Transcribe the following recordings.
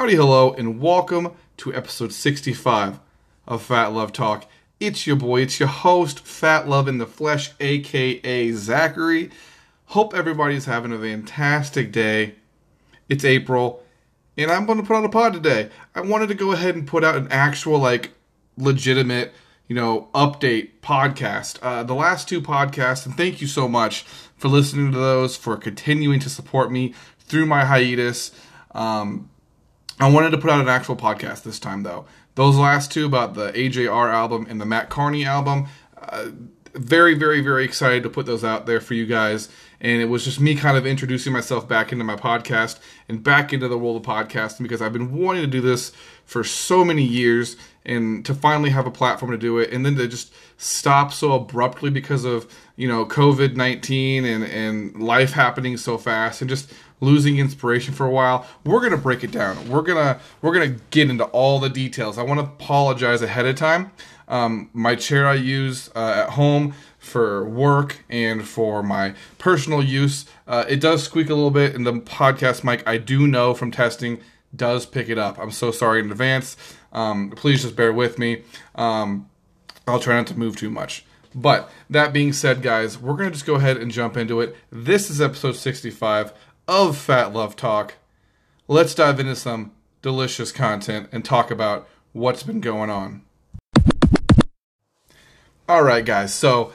Howdy, hello, and welcome to episode 65 of Phat Love Talk. It's your boy, it's your host, Phat Love in the Flesh, aka Zachary. Hope everybody's having a fantastic day. It's April, and I'm going to put on a pod today. I wanted to go ahead and put out an actual, like, legitimate, you know, update podcast. Uh, the last two podcasts, and thank you so much for listening to those, for continuing to support me through my hiatus. Um, I wanted to put out an actual podcast this time, though. Those last two about the AJR album and the Mat Kearney album, uh, very, very, very excited to put those out there for you guys. And it was just me kind of introducing myself back into my podcast and back into the world of podcasting because I've been wanting to do this for so many years and to finally have a platform to do it and then to just stop so abruptly because of, you know, COVID 19 and, and life happening so fast and just losing inspiration for a while. We're gonna break it down. We're gonna we're gonna get into all the details. I want to apologize ahead of time. Um, my chair i use uh, at home for work and for my personal use uh, it does squeak a little bit and the podcast mic. I do know from testing does pick it up. I'm so sorry in advance. Um, please just bear with me. Um, i'll try not to move too much. But that being said guys we're gonna just go ahead and jump into it. This is episode 65 of Phat Love Talk, let's dive into some delicious content and talk about what's been going on. All right, guys. So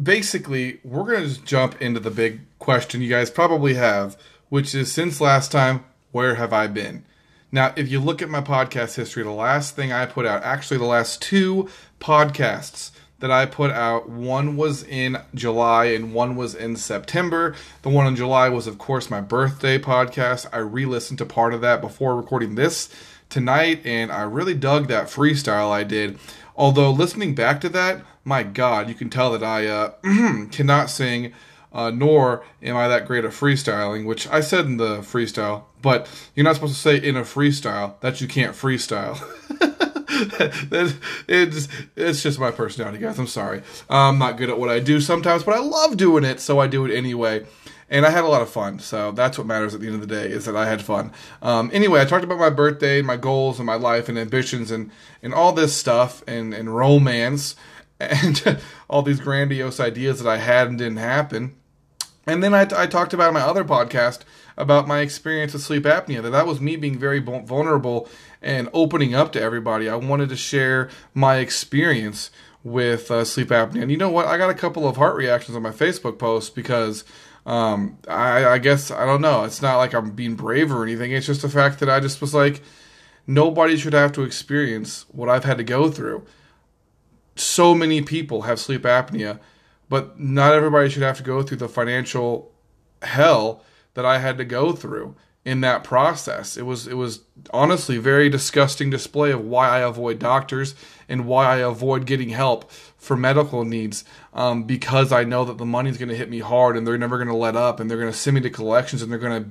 basically, we're going to just jump into the big question you guys probably have, which is since last time, where have I been? Now, if you look at my podcast history, the last thing I put out, actually, the last two podcasts that I put out. One was in July and one was in September. The one in July was, of course, my birthday podcast. I re listened to part of that before recording this tonight, and I really dug that freestyle I did. Although, listening back to that, my God, you can tell that I uh, cannot sing. Uh, nor am I that great at freestyling, which I said in the freestyle, but you're not supposed to say in a freestyle that you can't freestyle. it's it's just my personality, guys. I'm sorry. I'm not good at what I do sometimes, but I love doing it, so I do it anyway. And I had a lot of fun, so that's what matters at the end of the day is that I had fun. Um, anyway, I talked about my birthday, my goals, and my life, and ambitions, and and all this stuff, and and romance, and all these grandiose ideas that I had and didn't happen. And then I, I talked about my other podcast about my experience with sleep apnea. That that was me being very vulnerable and opening up to everybody. I wanted to share my experience with uh, sleep apnea. And you know what? I got a couple of heart reactions on my Facebook post because um, I, I guess I don't know. It's not like I'm being brave or anything. It's just the fact that I just was like, nobody should have to experience what I've had to go through. So many people have sleep apnea, but not everybody should have to go through the financial hell that I had to go through in that process. It was it was honestly very disgusting display of why I avoid doctors and why I avoid getting help for medical needs um, because I know that the money's going to hit me hard and they're never going to let up and they're going to send me to collections and they're going to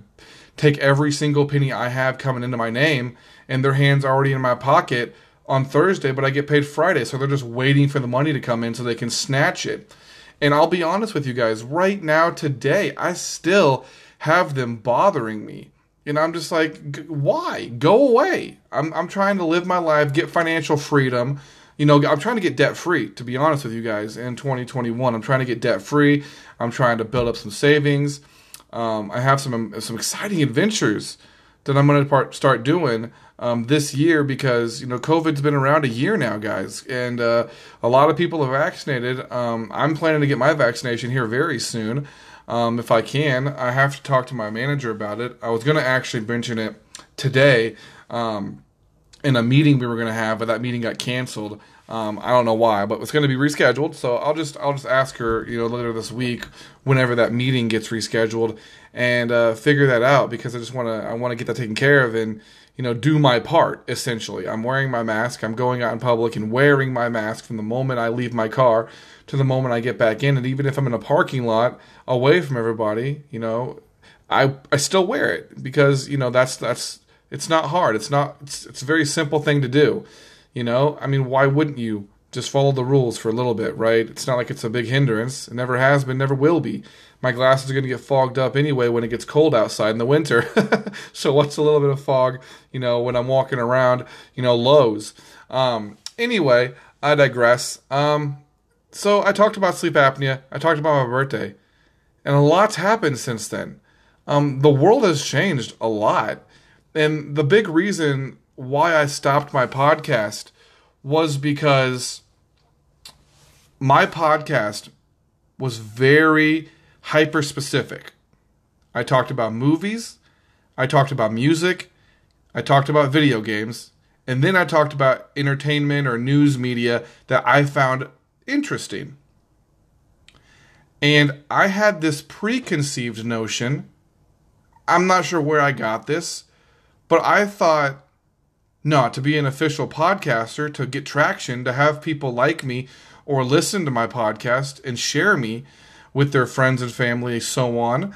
take every single penny I have coming into my name and their hands already in my pocket on Thursday, but I get paid Friday, so they're just waiting for the money to come in so they can snatch it. And I'll be honest with you guys, right now today, I still have them bothering me and I'm just like, why? Go away. I'm, I'm trying to live my life, get financial freedom. You know, I'm trying to get debt free, to be honest with you guys, in 2021. I'm trying to get debt free. I'm trying to build up some savings. Um, I have some some exciting adventures that I'm going to start doing um, this year because you know COVID's been around a year now, guys, and uh, a lot of people are vaccinated. Um, I'm planning to get my vaccination here very soon um, if I can. I have to talk to my manager about it. I was going to actually mention it today um, in a meeting we were going to have, but that meeting got canceled. Um, I don't know why, but it's going to be rescheduled. So I'll just I'll just ask her, you know, later this week, whenever that meeting gets rescheduled, and uh, figure that out because I just want to I want to get that taken care of and you know do my part. Essentially, I'm wearing my mask. I'm going out in public and wearing my mask from the moment I leave my car to the moment I get back in. And even if I'm in a parking lot away from everybody, you know, I I still wear it because you know that's that's it's not hard. It's not it's, it's a very simple thing to do. You know, I mean, why wouldn't you just follow the rules for a little bit, right? It's not like it's a big hindrance. It never has been, never will be. My glasses are going to get fogged up anyway when it gets cold outside in the winter. so what's a little bit of fog, you know, when I'm walking around, you know, Lowe's. Um, anyway, I digress. Um, so I talked about sleep apnea. I talked about my birthday. And a lot's happened since then. Um, the world has changed a lot. And the big reason why I stopped my podcast was because my podcast was very hyper specific. I talked about movies, I talked about music, I talked about video games, and then I talked about entertainment or news media that I found interesting. And I had this preconceived notion. I'm not sure where I got this, but I thought no, to be an official podcaster, to get traction, to have people like me or listen to my podcast and share me with their friends and family, so on.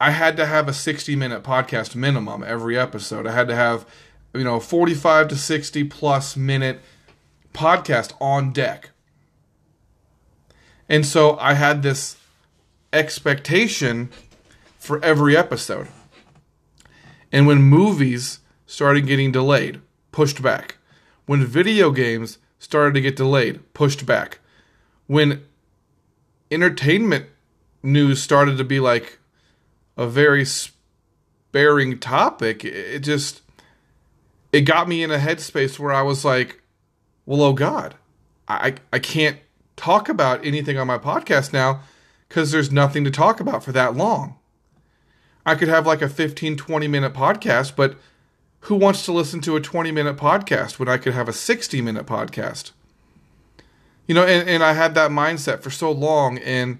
I had to have a 60 minute podcast minimum every episode. I had to have, you know, 45 to 60 plus minute podcast on deck. And so I had this expectation for every episode. And when movies started getting delayed, pushed back. When video games started to get delayed, pushed back. When entertainment news started to be like a very sparing topic, it just it got me in a headspace where I was like, well, oh God, I I can't talk about anything on my podcast now because there's nothing to talk about for that long. I could have like a 15, 20 minute podcast, but who wants to listen to a 20 minute podcast when I could have a 60 minute podcast? You know, and, and I had that mindset for so long. And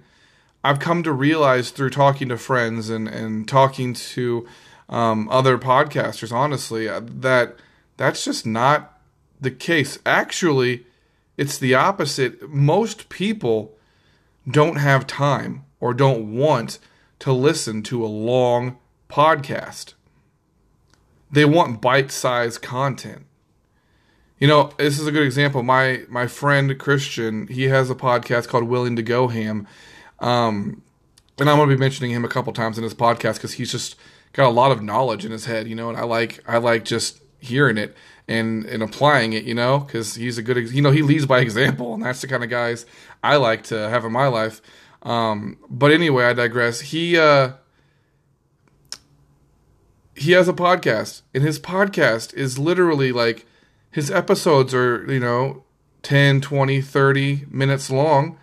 I've come to realize through talking to friends and, and talking to um, other podcasters, honestly, uh, that that's just not the case. Actually, it's the opposite. Most people don't have time or don't want to listen to a long podcast they want bite-sized content. You know, this is a good example. My my friend Christian, he has a podcast called Willing to Go Ham, um, and I'm going to be mentioning him a couple times in this podcast because he's just got a lot of knowledge in his head. You know, and I like I like just hearing it and and applying it. You know, because he's a good you know he leads by example, and that's the kind of guys I like to have in my life. Um, but anyway, I digress. He uh, he has a podcast, and his podcast is literally like his episodes are, you know, 10, 20, 30 minutes long.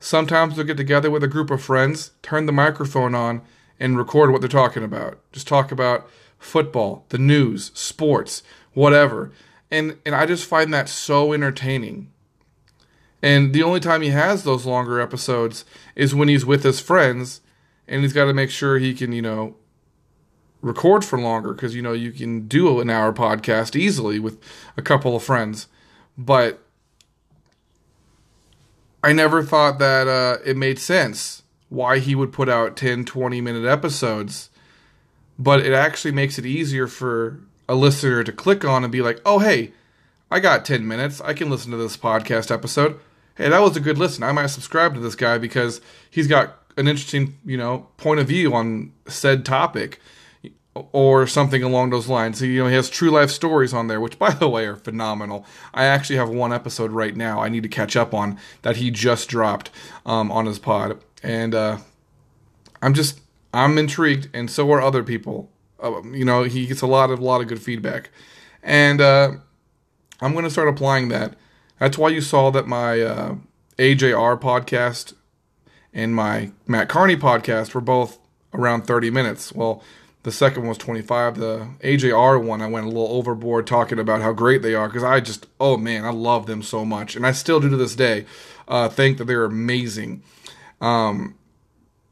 Sometimes they'll get together with a group of friends, turn the microphone on, and record what they're talking about. Just talk about football, the news, sports, whatever. And and I just find that so entertaining. And the only time he has those longer episodes is when he's with his friends and he's got to make sure he can, you know, record for longer because you know you can do an hour podcast easily with a couple of friends. But i never thought that uh, it made sense why he would put out 10 20 minute episodes. But it actually makes it easier for a listener to click on and be like oh hey i got 10 minutes. I can listen to this podcast episode. Hey that was a good listen. I might subscribe to this guy because he's got an interesting you know point of view on said topic or something along those lines. So, you know, he has true life stories on there, which, by the way, are phenomenal. I actually have one episode right now I need to catch up on that he just dropped um, on his pod, and uh, I'm just I'm intrigued, and so are other people. Uh, you know, he gets a lot of lot of good feedback, and uh, I'm going to start applying that. That's why you saw that my uh, AJR podcast and my Mat Kearney podcast were both around 30 minutes. Well the second one was 25. The AJR one, I went a little overboard talking about how great they are because I just, oh man, I love them so much. And I still do to this day uh, think that they're amazing. Um,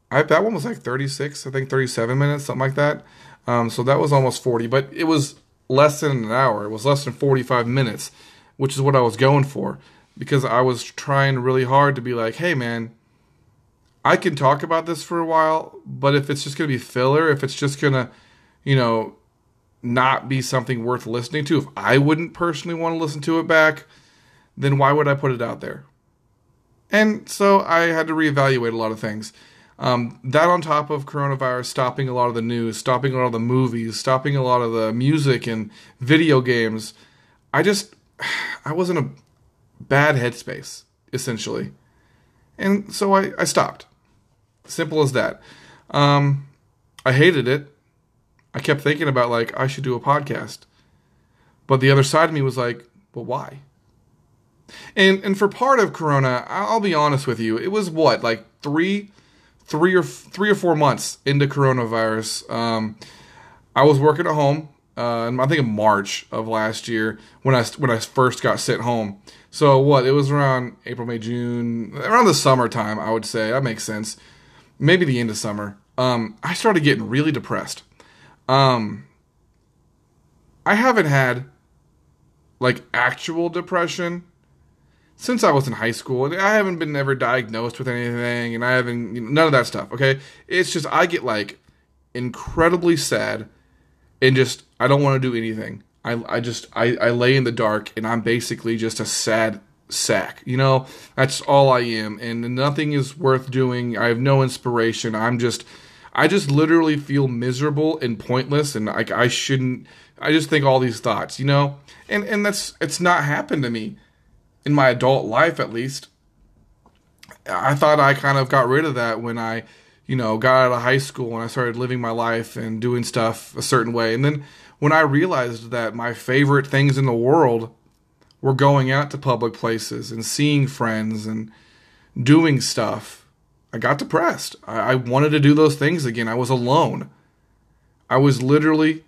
I, that one was like 36, I think 37 minutes, something like that. Um, so that was almost 40, but it was less than an hour. It was less than 45 minutes, which is what I was going for because I was trying really hard to be like, hey man, I can talk about this for a while, but if it's just going to be filler, if it's just going to, you know, not be something worth listening to, if I wouldn't personally want to listen to it back, then why would I put it out there? And so I had to reevaluate a lot of things. Um, that on top of coronavirus stopping a lot of the news, stopping a lot of the movies, stopping a lot of the music and video games, I just, I was in a bad headspace, essentially. And so I, I stopped. Simple as that. Um, I hated it. I kept thinking about, like, I should do a podcast. But the other side of me was like, well, why? And and for part of Corona, I'll be honest with you, it was what like three, three or three or four months into coronavirus. Um, I was working at home. Uh, I think in March of last year when I when I first got sent home. So what? It was around April, May, June, around the summertime. I would say that makes sense. Maybe the end of summer. Um, I started getting really depressed. Um, I haven't had like actual depression since I was in high school. I haven't been ever diagnosed with anything, and I haven't you know, none of that stuff. Okay, it's just I get like incredibly sad, and just I don't want to do anything. I I just I I lay in the dark, and I'm basically just a sad sack. You know, that's all I am, and nothing is worth doing. I have no inspiration. I'm just. I just literally feel miserable and pointless, and like I shouldn't. I just think all these thoughts, you know, and and that's it's not happened to me in my adult life at least. I thought I kind of got rid of that when I, you know, got out of high school and I started living my life and doing stuff a certain way. And then when I realized that my favorite things in the world were going out to public places and seeing friends and doing stuff, I got depressed. I, I wanted to do those things again. I was alone. I was literally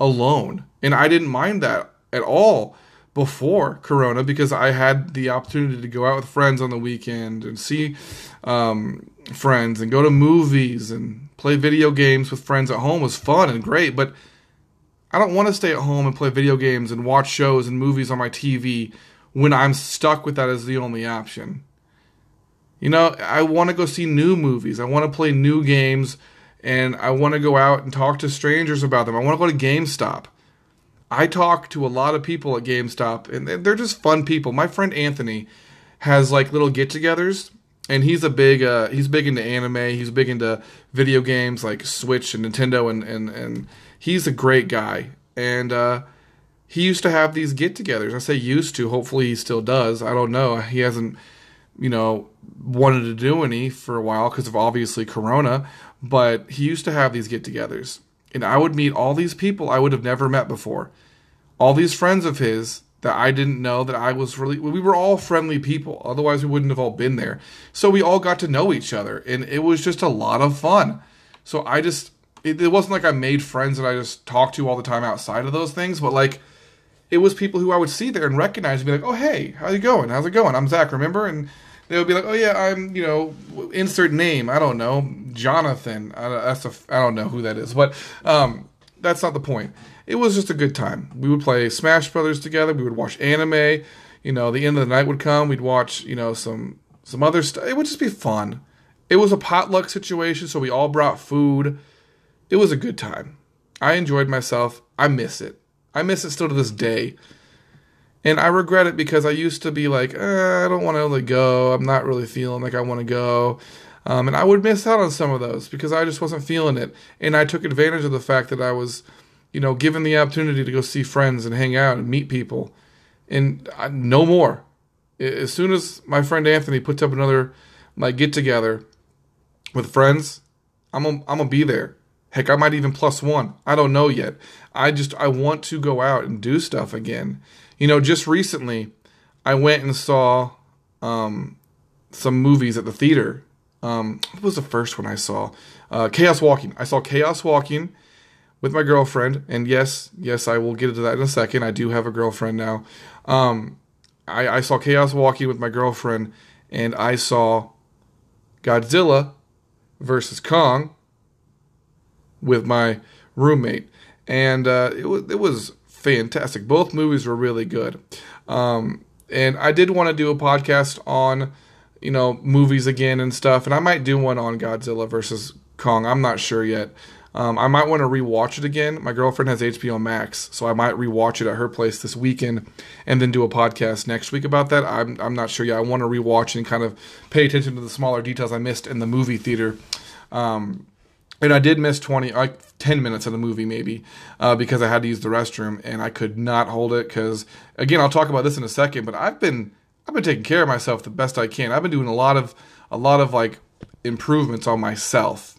alone. And I didn't mind that at all before Corona because I had the opportunity to go out with friends on the weekend and see um, friends and go to movies and play video games with friends at home was fun and great. But I don't want to stay at home and play video games and watch shows and movies on my TV when I'm stuck with that as the only option. You know, I want to go see new movies. I want to play new games and I want to go out and talk to strangers about them. I want to go to GameStop. I talk to a lot of people at GameStop, and they're just fun people. My friend Anthony has like little get-togethers, and he's a big uh, he's big into anime. He's big into video games like Switch and Nintendo, and and and he's a great guy. And uh, he used to have these get-togethers. I say used to. Hopefully, he still does. I don't know. He hasn't, you know, wanted to do any for a while because of obviously Corona. But he used to have these get-togethers and I would meet all these people I would have never met before. All these friends of his that I didn't know that I was really we were all friendly people. Otherwise we wouldn't have all been there. So we all got to know each other and it was just a lot of fun. So I just it, it wasn't like I made friends that I just talked to all the time outside of those things, but like it was people who I would see there and recognize and be like, "Oh, hey, how's it going? How's it going? I'm Zach, remember?" And they would be like, "Oh yeah, I'm you know insert name. I don't know, Jonathan. I, that's a I don't know who that is, but um, that's not the point. It was just a good time. We would play Smash Brothers together. We would watch anime. You know, the end of the night would come. We'd watch you know some some other stuff. It would just be fun. It was a potluck situation, so we all brought food. It was a good time. I enjoyed myself. I miss it. I miss it still to this day. And I regret it because I used to be like, eh, I don't want to really go. I'm not really feeling like I want to go. Um, and I would miss out on some of those because I just wasn't feeling it. And I took advantage of the fact that I was, you know, given the opportunity to go see friends and hang out and meet people. And I, no more. As soon as my friend Anthony puts up another like get together with friends, I'm a, I'm gonna be there. Heck, I might even plus one. I don't know yet. I just I want to go out and do stuff again. You know, just recently, I went and saw um, some movies at the theater. Um, what was the first one I saw? Uh, Chaos Walking. I saw Chaos Walking with my girlfriend, and yes, yes, I will get into that in a second. I do have a girlfriend now. Um, I, I saw Chaos Walking with my girlfriend, and I saw Godzilla versus Kong with my roommate, and uh, it was it was fantastic. Both movies were really good. Um, and I did want to do a podcast on, you know, movies again and stuff. And I might do one on Godzilla versus Kong. I'm not sure yet. Um, I might want to rewatch it again. My girlfriend has HBO Max, so I might rewatch it at her place this weekend, and then do a podcast next week about that. I'm I'm not sure yet. I want to rewatch and kind of pay attention to the smaller details I missed in the movie theater. Um, and I did miss 20, like 10 minutes of the movie maybe, uh, because I had to use the restroom and I could not hold it. Because again, I'll talk about this in a second, but I've been I've been taking care of myself the best I can. I've been doing a lot of a lot of like improvements on myself.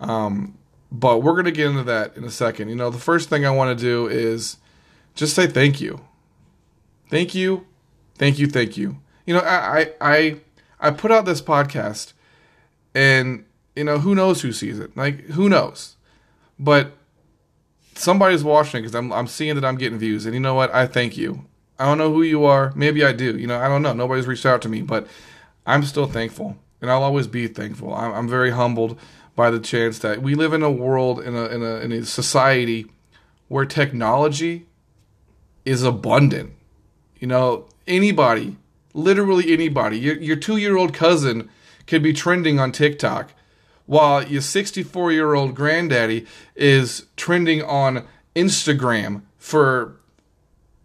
Um, but we're gonna get into that in a second. You know, the first thing I want to do is just say thank you, thank you, thank you, thank you. You know, I I I, I put out this podcast, and you know who knows who sees it. Like who knows, but somebody's watching because I'm I'm seeing that I'm getting views, and you know what? I thank you. I don't know who you are. Maybe I do. You know, I don't know. Nobody's reached out to me, but I'm still thankful, and I'll always be thankful. I'm, I'm very humbled by the chance that we live in a world in a in a in a society where technology is abundant. You know, anybody, literally anybody, your your two year old cousin could be trending on TikTok, while your 64 year old granddaddy is trending on Instagram for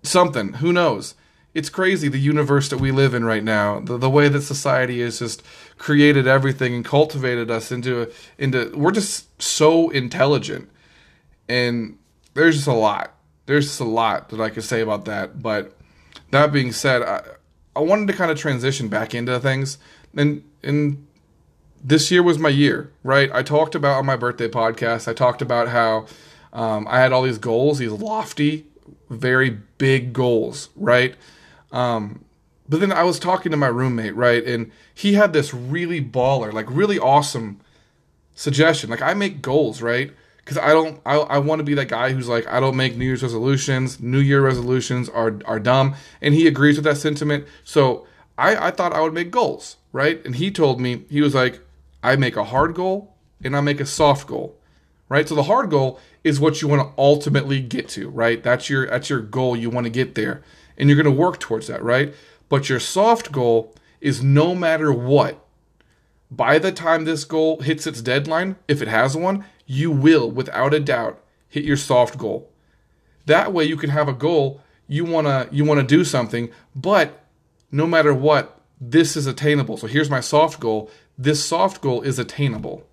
something. Who knows? It's crazy the universe that we live in right now. The, the way that society has just created everything and cultivated us into into we're just so intelligent. And there's just a lot. There's just a lot that I could say about that. But that being said, I, I wanted to kind of transition back into things. And and this year was my year, right? I talked about on my birthday podcast, I talked about how um, I had all these goals, these lofty, very big goals, right? Um, but then I was talking to my roommate, right? And he had this really baller, like really awesome suggestion. Like I make goals, right? Because I don't, I, I want to be that guy who's like, I don't make New Year's resolutions. New Year resolutions are are dumb, and he agrees with that sentiment. So I, I thought I would make goals, right? And he told me he was like, I make a hard goal and I make a soft goal, right? So the hard goal is what you want to ultimately get to, right? That's your that's your goal. You want to get there, and you're going to work towards that, right? But your soft goal is no matter what. By the time this goal hits its deadline, if it has one, you will, without a doubt, hit your soft goal. That way, you can have a goal you wanna you wanna do something, but no matter what, this is attainable. So here's my soft goal. This soft goal is attainable.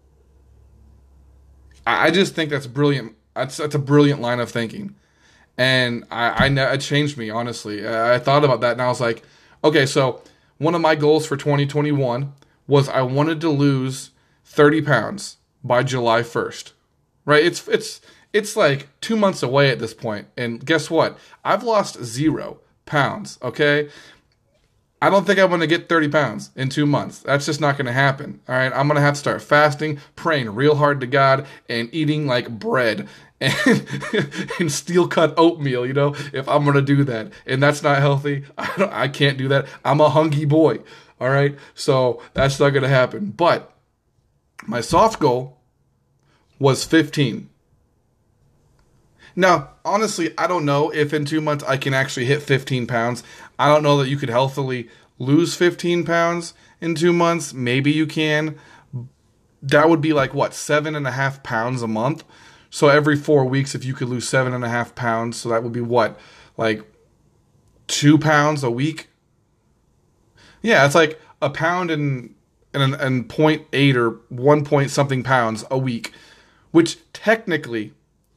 I just think that's brilliant. That's that's a brilliant line of thinking, and I, I it changed me honestly. I thought about that and I was like, okay, so one of my goals for 2021 was I wanted to lose 30 pounds by July 1st. Right? It's it's it's like two months away at this point. point, and guess what? I've lost zero pounds. Okay, I don't think I'm going to get 30 pounds in two months. That's just not going to happen. All right. I'm going to have to start fasting, praying real hard to God, and eating like bread and, and steel cut oatmeal, you know, if I'm going to do that. And that's not healthy. I, I can't do that. I'm a hungry boy. All right. So that's not going to happen. But my soft goal was 15. Now, honestly, I don't know if in two months I can actually hit 15 pounds. I don't know that you could healthily lose 15 pounds in two months. Maybe you can. That would be like what, seven and a half pounds a month? So every four weeks, if you could lose seven and a half pounds, so that would be what, like two pounds a week? Yeah, it's like a pound and and and point eight or one point something pounds a week, which technically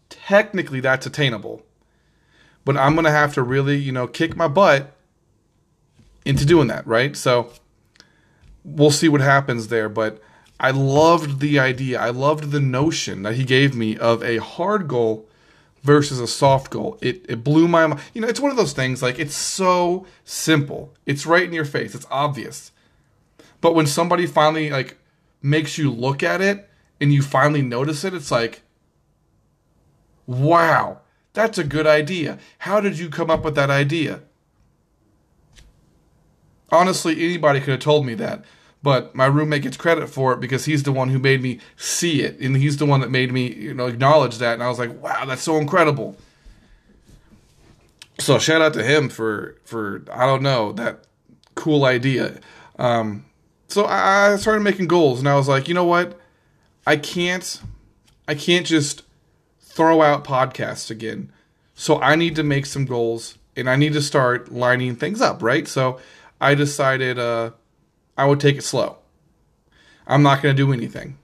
technically that's attainable. But I'm to have to really, you know, kick my butt into doing that, right? So we'll see what happens there. But I loved the idea. I loved the notion that he gave me of a hard goal versus a soft goal. It, it blew my mind. You know, it's one of those things like it's so simple. It's right in your face. It's obvious. But when somebody finally like makes you look at it and you finally notice it, it's like, Wow, that's a good idea. How did you come up with that idea? Honestly, anybody could have told me that, but my roommate gets credit for it because he's the one who made me see it, and he's the one that made me, you know, acknowledge that. And I was like, wow, that's so incredible. So shout out to him for for I don't know that cool idea. Um, so I started making goals, and I was like, you know what, I can't I can't just throw out podcasts again. So I need to make some goals and I need to start lining things up, right? So I decided uh, I would take it slow. I'm not going to do anything.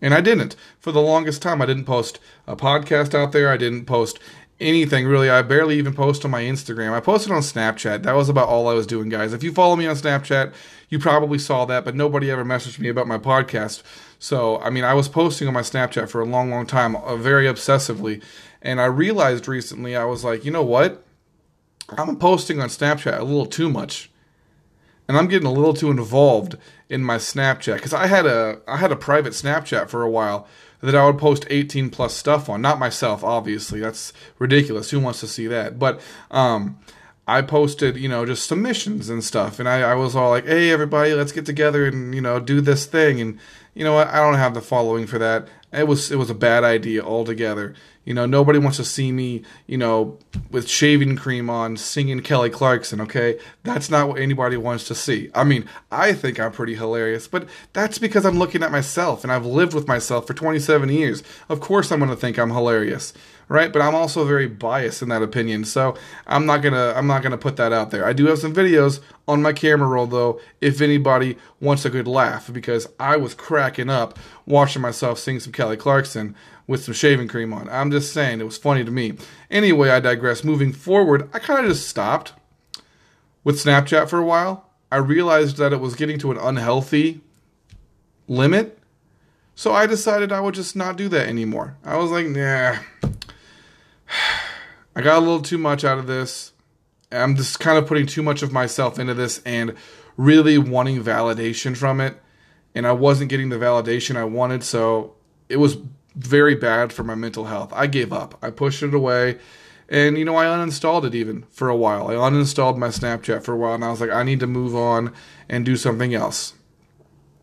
And I didn't. For the longest time, I didn't post a podcast out there. I didn't post anything really. I barely even post on my Instagram. I posted on Snapchat. That was about all I was doing, guys. If you follow me on Snapchat, you probably saw that, but nobody ever messaged me about my podcast. So, I mean, I was posting on my Snapchat for a long, long time, uh, very obsessively. And I realized recently, I was like, you know what? I'm posting on Snapchat a little too much. And I'm getting a little too involved in my Snapchat because I had a I had a private Snapchat for a while that I would post 18 plus stuff on. Not myself, obviously. That's ridiculous. Who wants to see that? But um, I posted, you know, just submissions and stuff. And I, I was all like, hey, everybody, let's get together and, you know, do this thing. And, you know what? I don't have the following for that. It was, it was a bad idea altogether. You know, nobody wants to see me, you know, with shaving cream on singing Kelly Clarkson, okay? That's not what anybody wants to see. I mean, I think I'm pretty hilarious, but that's because I'm looking at myself and I've lived with myself for 27 years. Of course I'm going to think I'm hilarious, right? But I'm also very biased in that opinion. So, I'm not going to I'm not going to put that out there. I do have some videos on my camera roll though if anybody wants a good laugh because I was cracking up watching myself sing some Kelly Clarkson with some shaving cream on. I'm just saying, it was funny to me. Anyway, I digress. Moving forward, I kind of just stopped with Snapchat for a while. I realized that it was getting to an unhealthy limit. So I decided I would just not do that anymore. I was like, nah. I got a little too much out of this. I'm just kind of putting too much of myself into this and really wanting validation from it. And I wasn't getting the validation I wanted. So it was very bad for my mental health. I gave up. I pushed it away. And, you know, I uninstalled it even for a while. I uninstalled my Snapchat for a while and I was like, I need to move on and do something else.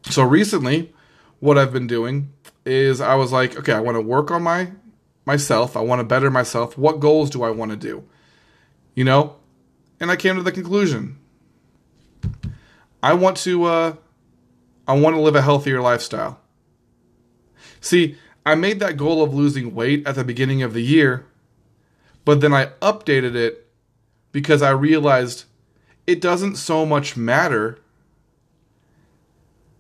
So recently, what I've been doing is I was like, okay, I want to work on my myself. I want to better myself. What goals do I want to do? You know? And I came to the conclusion. I want to uh I want to live a healthier lifestyle. See, I made that goal of losing weight at the beginning of the year, but then I updated it because I realized it doesn't so much matter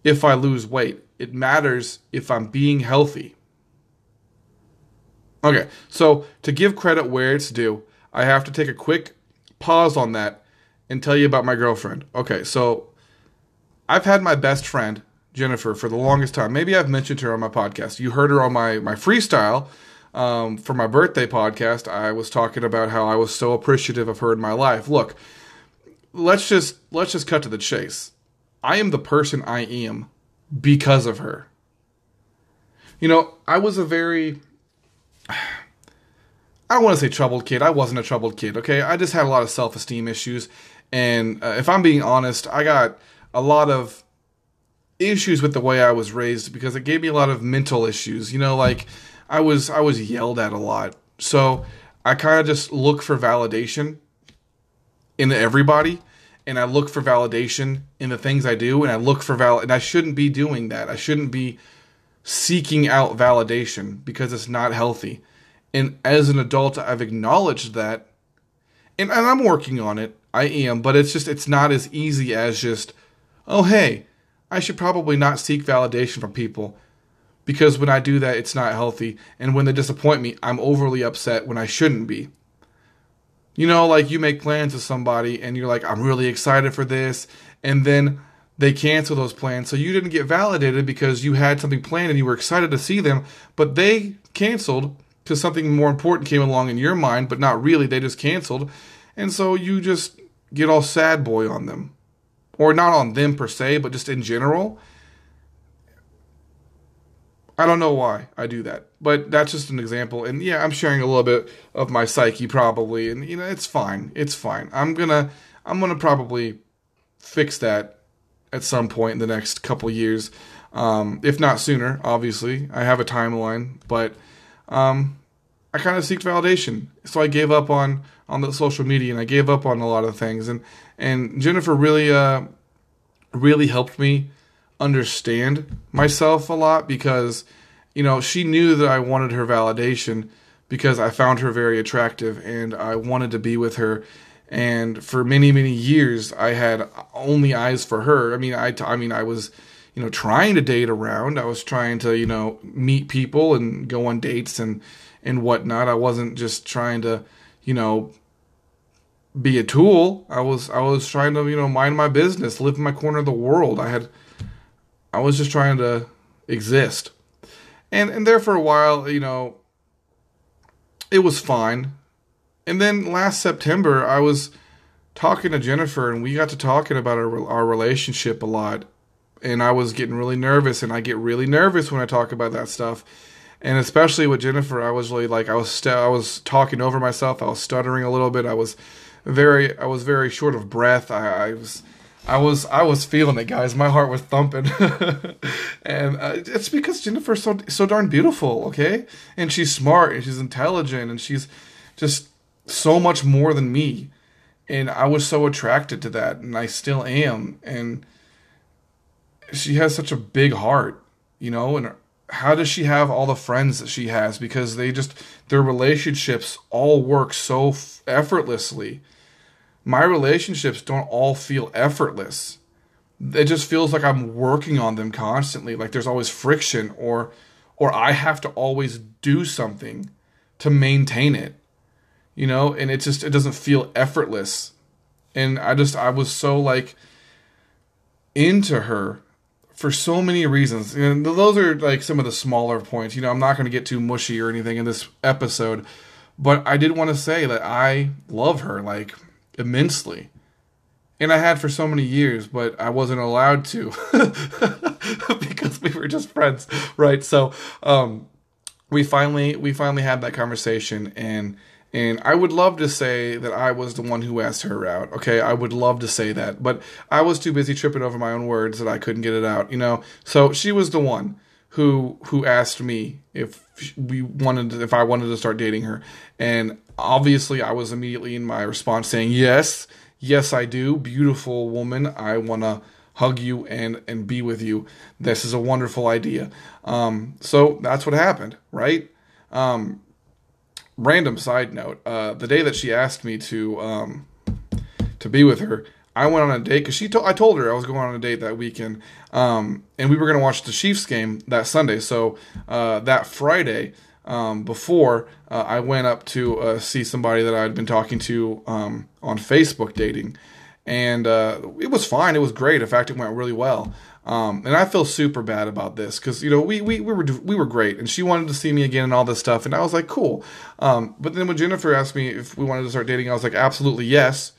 if I lose weight. It matters if I'm being healthy. Okay, so to give credit where it's due, I have to take a quick pause on that and tell you about my girlfriend. Okay, so I've had my best friend Jennifer for the longest time. Maybe I've mentioned her on my podcast. You heard her on my my freestyle um, for my birthday podcast. I was talking about how I was so appreciative of her in my life. Look, let's just let's just cut to the chase. I am the person I am because of her. You know, I was a very I want to say troubled kid. I wasn't a troubled kid, okay? I just had a lot of self esteem issues. And uh, if I'm being honest, I got a lot of issues with the way I was raised because it gave me a lot of mental issues. You know, like I was I was yelled at a lot. So I kind of just look for validation in everybody and I look for validation in the things I do and I look for val and I shouldn't be doing that. I shouldn't be seeking out validation because it's not healthy. And as an adult I've acknowledged that and, and I'm working on it. I am, but it's just it's not as easy as just oh hey, I should probably not seek validation from people because when I do that, it's not healthy. And when they disappoint me, I'm overly upset when I shouldn't be. You know, like you make plans with somebody and you're like, I'm really excited for this. And then they cancel those plans. So you didn't get validated because you had something planned and you were excited to see them, but they canceled because something more important came along in your mind, but not really. They just canceled. And so you just get all sad boy on them or not on them per se, but just in general. I don't know why I do that, but that's just an example. And yeah, I'm sharing a little bit of my psyche probably, and you know, it's fine. It's fine. I'm gonna, I'm gonna probably fix that at some point in the next couple years, um, if not sooner. Obviously, I have a timeline, but um, I kind of seek validation, so I gave up on on the social media, and I gave up on a lot of things. And and Jennifer really uh, really helped me understand myself a lot because you know, she knew that I wanted her validation because I found her very attractive and I wanted to be with her. And for many, many years, I had only eyes for her. I mean, I, I mean, I was, you know, trying to date around. I was trying to, you know, meet people and go on dates and, and whatnot. I wasn't just trying to, you know, be a tool. I was, I was trying to, you know, mind my business, live in my corner of the world. I had, I was just trying to exist. And, and there for a while, you know, it was fine. And then last September, I was talking to Jennifer, and we got to talking about our our relationship a lot. And I was getting really nervous, and I get really nervous when I talk about that stuff. And especially with Jennifer, I was really like I was st- I was talking over myself. I was stuttering a little bit. I was very I was very short of breath. I, I was I was I was feeling it, guys. My heart was thumping, and uh, it's because Jennifer's so so darn beautiful, okay? And she's smart and she's intelligent and she's just so much more than me. And I was so attracted to that, and I still am. And she has such a big heart, you know. And how does she have all the friends that she has? Because they just their relationships all work so f- effortlessly my relationships don't all feel effortless. It just feels like I'm working on them constantly, like there's always friction or or I have to always do something to maintain it. You know, and it just it doesn't feel effortless. And I just I was so like into her for so many reasons. And those are like some of the smaller points. You know, I'm not going to get too mushy or anything in this episode, but I did want to say that I love her. Like immensely. And I had for so many years, but I wasn't allowed to because we were just friends, right? So, um, we finally we finally had that conversation and and I would love to say that I was the one who asked her out. Okay, I would love to say that, but I was too busy tripping over my own words that I couldn't get it out, you know. So she was the one who who asked me if we wanted to, if I wanted to start dating her, and obviously I was immediately in my response saying yes, yes I do, beautiful woman, I want to hug you and and be with you. This is a wonderful idea. Um, so that's what happened, right? Um, random side note: uh, the day that she asked me to um, to be with her, I went on a date because she told I told her I was going on a date that weekend, um, and we were going to watch the Chiefs game that Sunday. So uh, that Friday um, before, uh, I went up to uh, see somebody that I'd been talking to um, on Facebook dating, and uh, it was fine. It was great. In fact, it went really well. Um, and I feel super bad about this because you know we, we we were we were great, and she wanted to see me again and all this stuff, and I was like, cool. Um, but then when Jennifer asked me if we wanted to start dating, I was like, absolutely yes.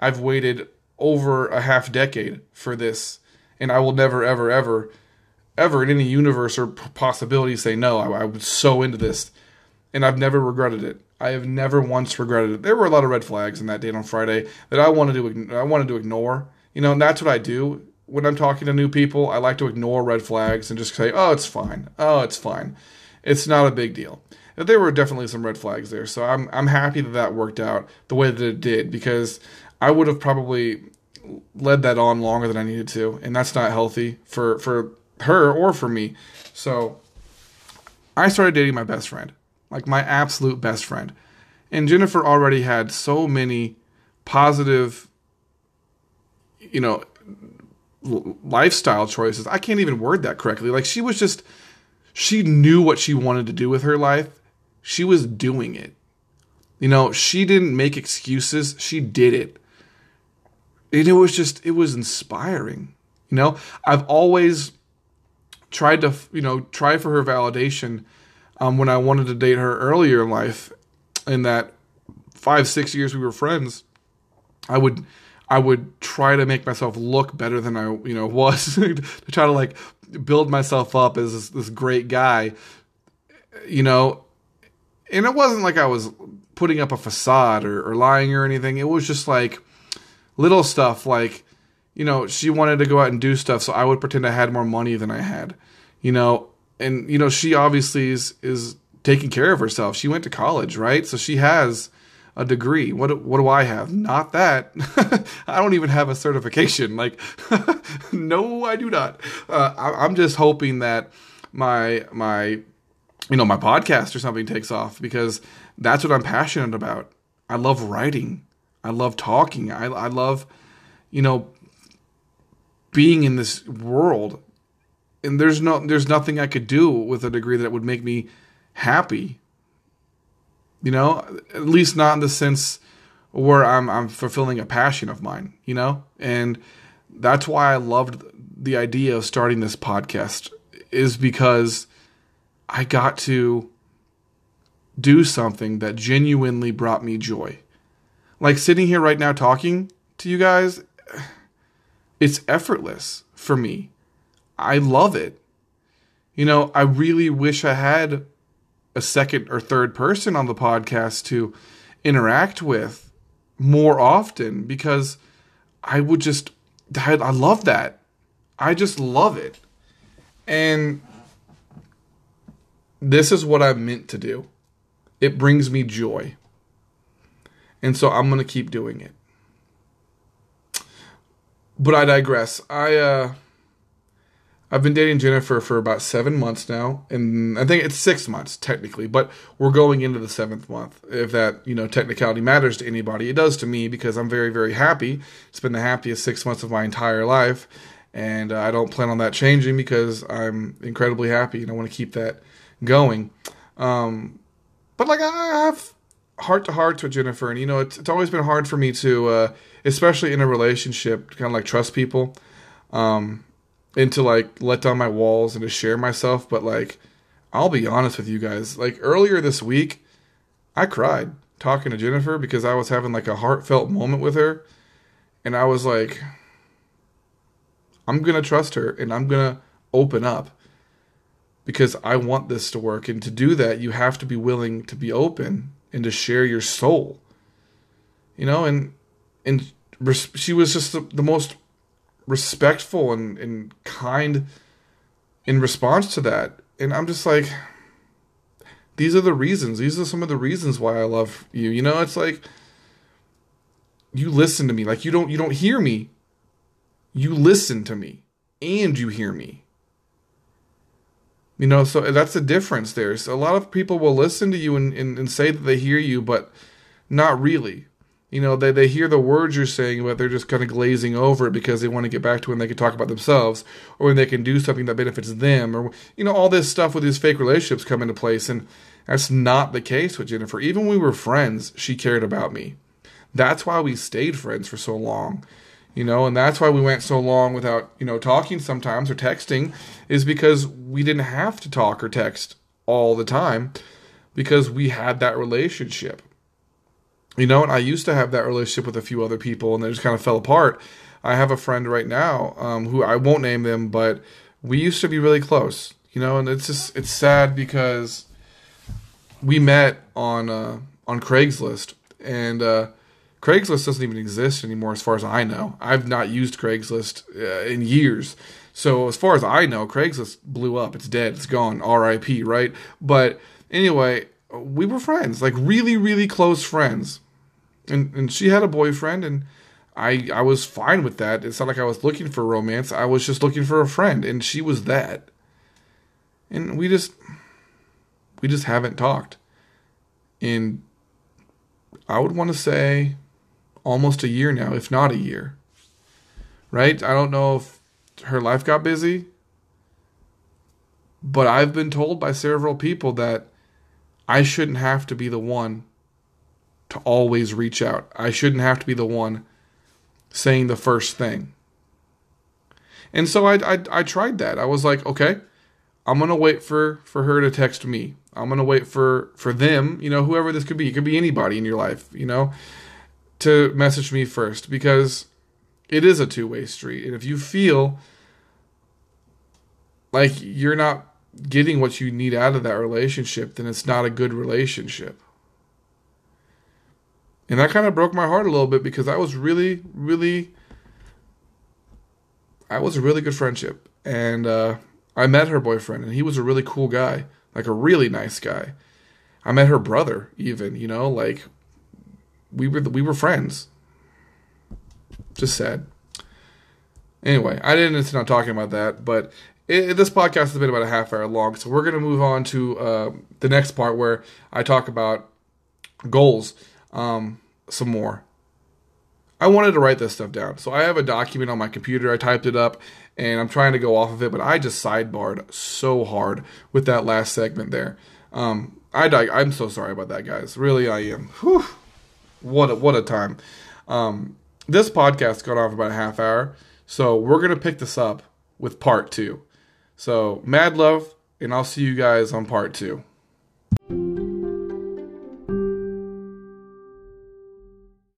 I've waited over a half decade for this, and I will never, ever, ever, ever in any universe or possibility say no. I, I was so into this, and I've never regretted it. I have never once regretted it. There were a lot of red flags in that date on Friday that I wanted to I wanted to ignore. You know, and that's what I do when I'm talking to new people. I like to ignore red flags and just say, "Oh, it's fine. Oh, it's fine. It's not a big deal." There were definitely some red flags there, so I'm I'm happy that that worked out the way that it did because I would have probably led that on longer than I needed to, and that's not healthy for for her or for me. So I started dating my best friend, like my absolute best friend. And Jennifer already had so many positive you know lifestyle choices. I can't even word that correctly. Like she was just she knew what she wanted to do with her life. She was doing it. You know, she didn't make excuses. She did it and it was just it was inspiring you know i've always tried to you know try for her validation um, when i wanted to date her earlier in life in that five six years we were friends i would i would try to make myself look better than i you know was to try to like build myself up as this, this great guy you know? And it wasn't like i was putting up a facade or, or lying or anything. It was just like little stuff like you know she wanted to go out and do stuff so i would pretend i had more money than i had you know and you know she obviously is is taking care of herself she went to college right so she has a degree what what do i have not that i don't even have a certification like no i do not uh, I, i'm just hoping that my my you know, my podcast or something takes off because that's what I'm passionate about. I love writing. I love talking. I, I love, you know, being in this world. And there's no there's nothing I could do with a degree that would make me happy. You know, at least not in the sense where I'm I'm fulfilling a passion of mine, you know? And that's why I loved the idea of starting this podcast is because I got to do something that genuinely brought me joy. Like sitting here right now talking to you guys, it's effortless for me. I love it. You know, I really wish I had a second or third person on the podcast to interact with more often because I would just, I, I love that. I just love it. And this is what I'm meant to do. It brings me joy. And so I'm going to keep doing it. But I digress. I uh I've been dating Jennifer for about 7 months now and I think it's 6 months technically, but we're going into the 7th month. If that, you know, technicality matters to anybody, it does to me because I'm very very happy. It's been the happiest 6 months of my entire life and uh, I don't plan on that changing because I'm incredibly happy and I want to keep that going. Um, but like I have heart to heart with Jennifer, and you know it's it's always been hard for me to, uh, especially in a relationship, to kind of like trust people, um, and to like let down my walls and to share myself. But like, I'll be honest with you guys. Like earlier this week, I cried talking to Jennifer because I was having like a heartfelt moment with her, and I was like, I'm gonna trust her and I'm gonna open up because I want this to work. And to do that, you have to be willing to be open and to share your soul. You know, and and she was just the, the most respectful and, and kind in response to that. And I'm just like, these are the reasons. These are some of the reasons why I love you. You know, it's like you listen to me. Like you don't you don't hear me. You listen to me and you hear me. You know, so that's the difference there. So a lot of people will listen to you and, and, and say that they hear you, but not really. You know, they, they hear the words you're saying, but they're just kind of glazing over it because they want to get back to when they can talk about themselves or when they can do something that benefits them or, you know, all this stuff with these fake relationships come into place. And that's not the case with Jennifer. Even when we were friends, she cared about me. That's why we stayed friends for so long you know and that's why we went so long without you know talking sometimes or texting is because we didn't have to talk or text all the time because we had that relationship you know and i used to have that relationship with a few other people and they just kind of fell apart i have a friend right now um, who i won't name them but we used to be really close you know and it's just it's sad because we met on uh, on craigslist and uh, Craigslist doesn't even exist anymore, as far as I know. I've not used Craigslist uh, in years. So, as far as I know, Craigslist blew up. It's dead. It's gone. RIP, right? But anyway, we were friends, like really, really close friends. And, and she had a boyfriend, and I, I was fine with that. It's not like I was looking for romance. I was just looking for a friend, and she was that. And we just, we just haven't talked. And I would want to say almost a year now, if not a year. Right? I don't know if her life got busy, but I've been told by several people that I shouldn't have to be the one to always reach out. I shouldn't have to be the one saying the first thing. And so I, I, I tried that. I was like, okay, I'm gonna wait for for her to text me. I'm gonna wait for for them, you know, whoever this could be. It could be anybody in your life, you know to message me first because it is a two way street. And if you feel like you're not getting what you need out of that relationship, then it's not a good relationship. And that kind of broke my heart a little bit because I was really, really, I was a really good friendship. And uh, I met her boyfriend, and he was a really cool guy, like a really nice guy. I met her brother, even, you know, like we were we were friends. Just sad. Anyway, I didn't intend on talking about that, but it, this podcast has been about a half hour long, so we're going to move on to uh, the next part where I talk about goals um, some more. I wanted to write this stuff down. So I have a document on my computer. I typed it up and I'm trying to go off of it, but I just sidebarred so hard with that last segment there. Um, I I'm so sorry about that, guys. Really, I am. Whew. What a, what a time. Um, this podcast got off about a half hour, so we're gonna pick this up with part two. So mad love, and I'll see you guys on part two.